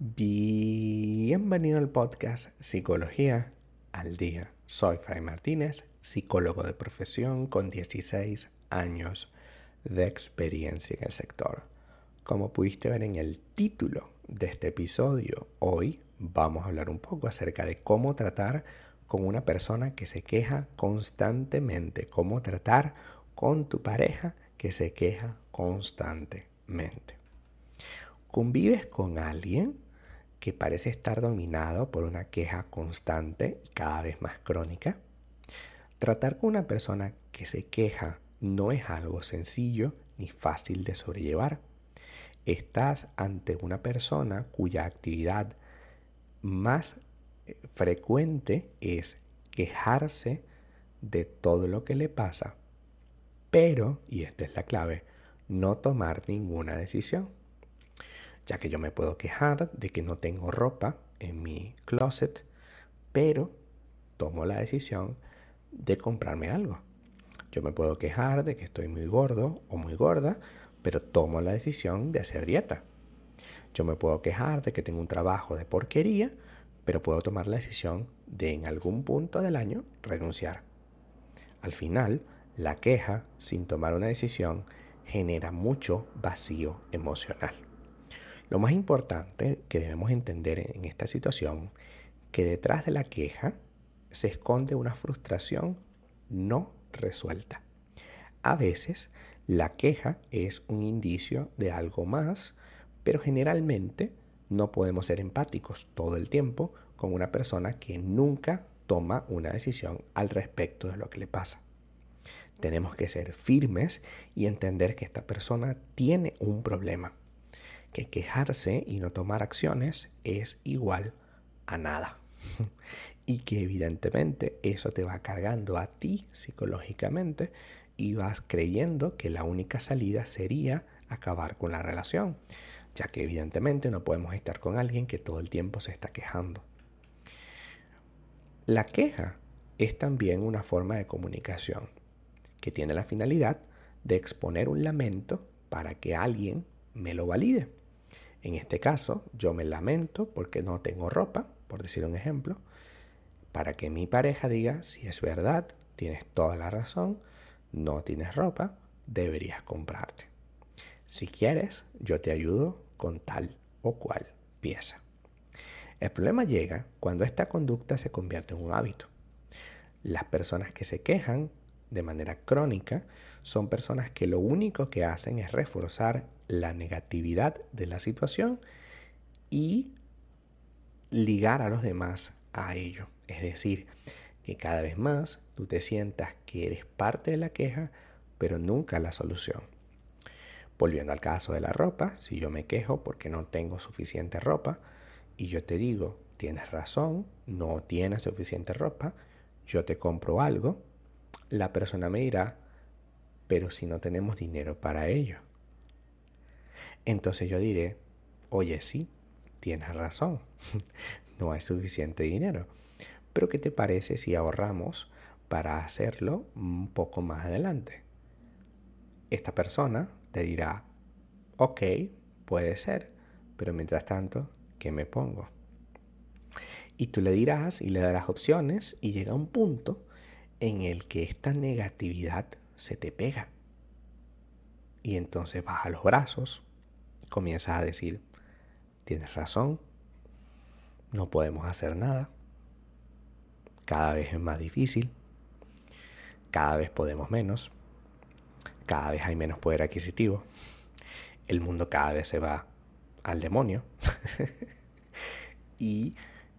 Bienvenido al podcast Psicología al Día. Soy Fray Martínez, psicólogo de profesión con 16 años de experiencia en el sector. Como pudiste ver en el título de este episodio, hoy vamos a hablar un poco acerca de cómo tratar con una persona que se queja constantemente, cómo tratar con tu pareja que se queja constantemente. ¿Convives con alguien que parece estar dominado por una queja constante y cada vez más crónica? Tratar con una persona que se queja no es algo sencillo ni fácil de sobrellevar. Estás ante una persona cuya actividad más eh, frecuente es quejarse de todo lo que le pasa, pero, y esta es la clave, no tomar ninguna decisión. Ya que yo me puedo quejar de que no tengo ropa en mi closet, pero tomo la decisión de comprarme algo. Yo me puedo quejar de que estoy muy gordo o muy gorda, pero tomo la decisión de hacer dieta. Yo me puedo quejar de que tengo un trabajo de porquería, pero puedo tomar la decisión de en algún punto del año renunciar. Al final, la queja sin tomar una decisión genera mucho vacío emocional. Lo más importante que debemos entender en esta situación, que detrás de la queja se esconde una frustración no resuelta. A veces la queja es un indicio de algo más, pero generalmente no podemos ser empáticos todo el tiempo con una persona que nunca toma una decisión al respecto de lo que le pasa. Tenemos que ser firmes y entender que esta persona tiene un problema, que quejarse y no tomar acciones es igual a nada. y que evidentemente eso te va cargando a ti psicológicamente y vas creyendo que la única salida sería acabar con la relación, ya que evidentemente no podemos estar con alguien que todo el tiempo se está quejando. La queja es también una forma de comunicación que tiene la finalidad de exponer un lamento para que alguien me lo valide. En este caso, yo me lamento porque no tengo ropa, por decir un ejemplo, para que mi pareja diga, si es verdad, tienes toda la razón, no tienes ropa, deberías comprarte. Si quieres, yo te ayudo con tal o cual pieza. El problema llega cuando esta conducta se convierte en un hábito. Las personas que se quejan de manera crónica son personas que lo único que hacen es reforzar la negatividad de la situación y ligar a los demás a ello. Es decir, que cada vez más tú te sientas que eres parte de la queja, pero nunca la solución. Volviendo al caso de la ropa, si yo me quejo porque no tengo suficiente ropa y yo te digo, tienes razón, no tienes suficiente ropa, yo te compro algo, la persona me dirá, pero si no tenemos dinero para ello. Entonces yo diré, oye, sí, tienes razón, no hay suficiente dinero. Pero ¿qué te parece si ahorramos para hacerlo un poco más adelante? Esta persona te dirá, ok, puede ser, pero mientras tanto, ¿qué me pongo? Y tú le dirás y le darás opciones y llega un punto en el que esta negatividad se te pega. Y entonces baja los brazos, comienzas a decir, tienes razón, no podemos hacer nada, cada vez es más difícil, cada vez podemos menos, cada vez hay menos poder adquisitivo, el mundo cada vez se va al demonio y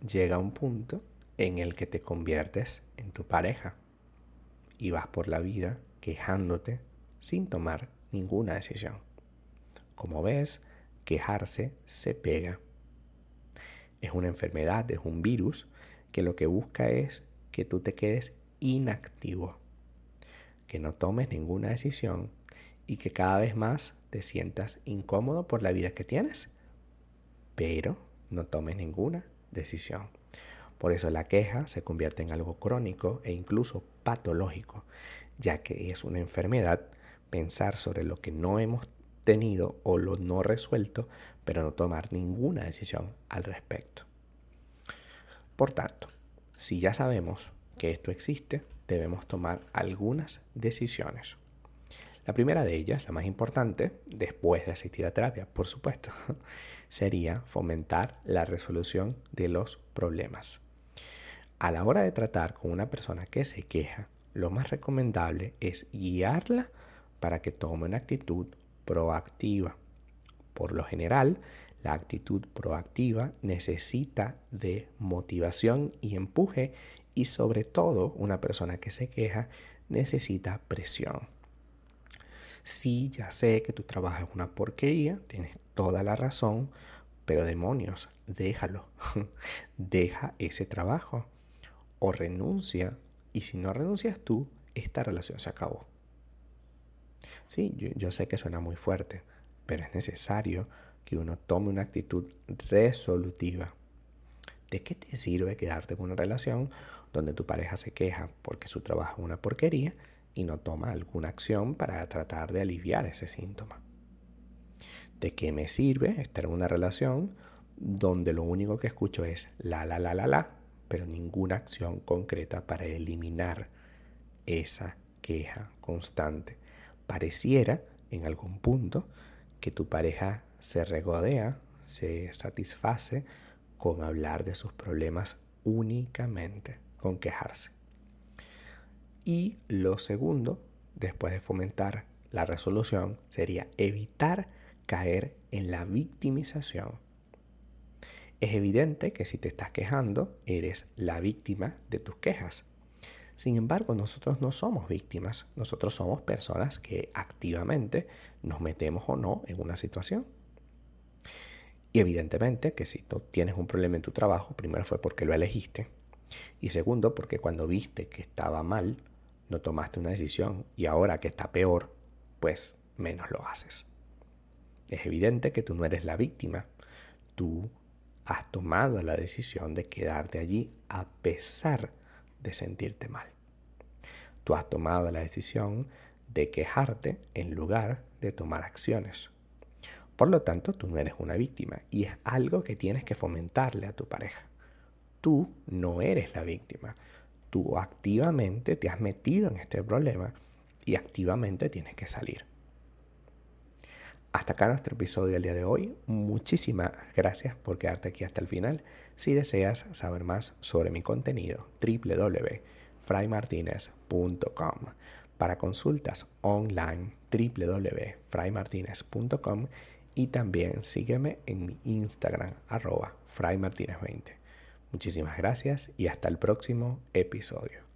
llega un punto en el que te conviertes en tu pareja y vas por la vida quejándote sin tomar ninguna decisión. Como ves, quejarse se pega. Es una enfermedad, es un virus que lo que busca es que tú te quedes inactivo, que no tomes ninguna decisión y que cada vez más te sientas incómodo por la vida que tienes, pero no tomes ninguna decisión. Por eso la queja se convierte en algo crónico e incluso patológico, ya que es una enfermedad pensar sobre lo que no hemos tenido o lo no resuelto, pero no tomar ninguna decisión al respecto. Por tanto, si ya sabemos que esto existe, debemos tomar algunas decisiones. La primera de ellas, la más importante, después de asistir a terapia, por supuesto, sería fomentar la resolución de los problemas. A la hora de tratar con una persona que se queja, lo más recomendable es guiarla para que tome una actitud proactiva. Por lo general, la actitud proactiva necesita de motivación y empuje y sobre todo una persona que se queja necesita presión. Sí, ya sé que tu trabajo es una porquería, tienes toda la razón, pero demonios, déjalo. Deja ese trabajo o renuncia y si no renuncias tú, esta relación se acabó. Sí, yo, sé que suena muy fuerte, pero es necesario que uno tome una actitud resolutiva. ¿De qué te sirve quedarte con una relación donde tu pareja se queja porque su trabajo es una porquería y no toma alguna acción para tratar de aliviar ese síntoma? ¿De qué me sirve estar en una relación donde lo único que escucho es la, la, la, la, la, pero ninguna acción concreta para eliminar esa queja constante? Pareciera en algún punto que tu pareja se regodea, se satisface con hablar de sus problemas únicamente, con quejarse. Y lo segundo, después de fomentar la resolución, sería evitar caer en la victimización. Es evidente que si te estás quejando, eres la víctima de tus quejas. Sin embargo, nosotros no somos víctimas, nosotros somos personas que activamente nos metemos o no en una situación. Y evidentemente que si tú tienes un problema en tu trabajo, primero fue porque lo elegiste. Y segundo, porque cuando viste que estaba mal, no tomaste una decisión y ahora que está peor, pues menos lo haces. Es evidente que tú no eres la víctima. Tú has tomado la decisión de quedarte allí a pesar de sentirte mal. Tú has tomado la decisión de quejarte en lugar de tomar acciones. Por lo tanto, tú no eres una víctima y es algo que tienes que fomentarle a tu pareja. Tú no eres la víctima. Tú activamente te has metido en este problema y activamente tienes que salir. Hasta acá nuestro episodio del día de hoy. Muchísimas gracias por quedarte aquí hasta el final. Si deseas saber más sobre mi contenido, www.fraymartinez.com. Para consultas online, www.fraymartinez.com y también sígueme en mi Instagram, arroba fraymartinez20. Muchísimas gracias y hasta el próximo episodio.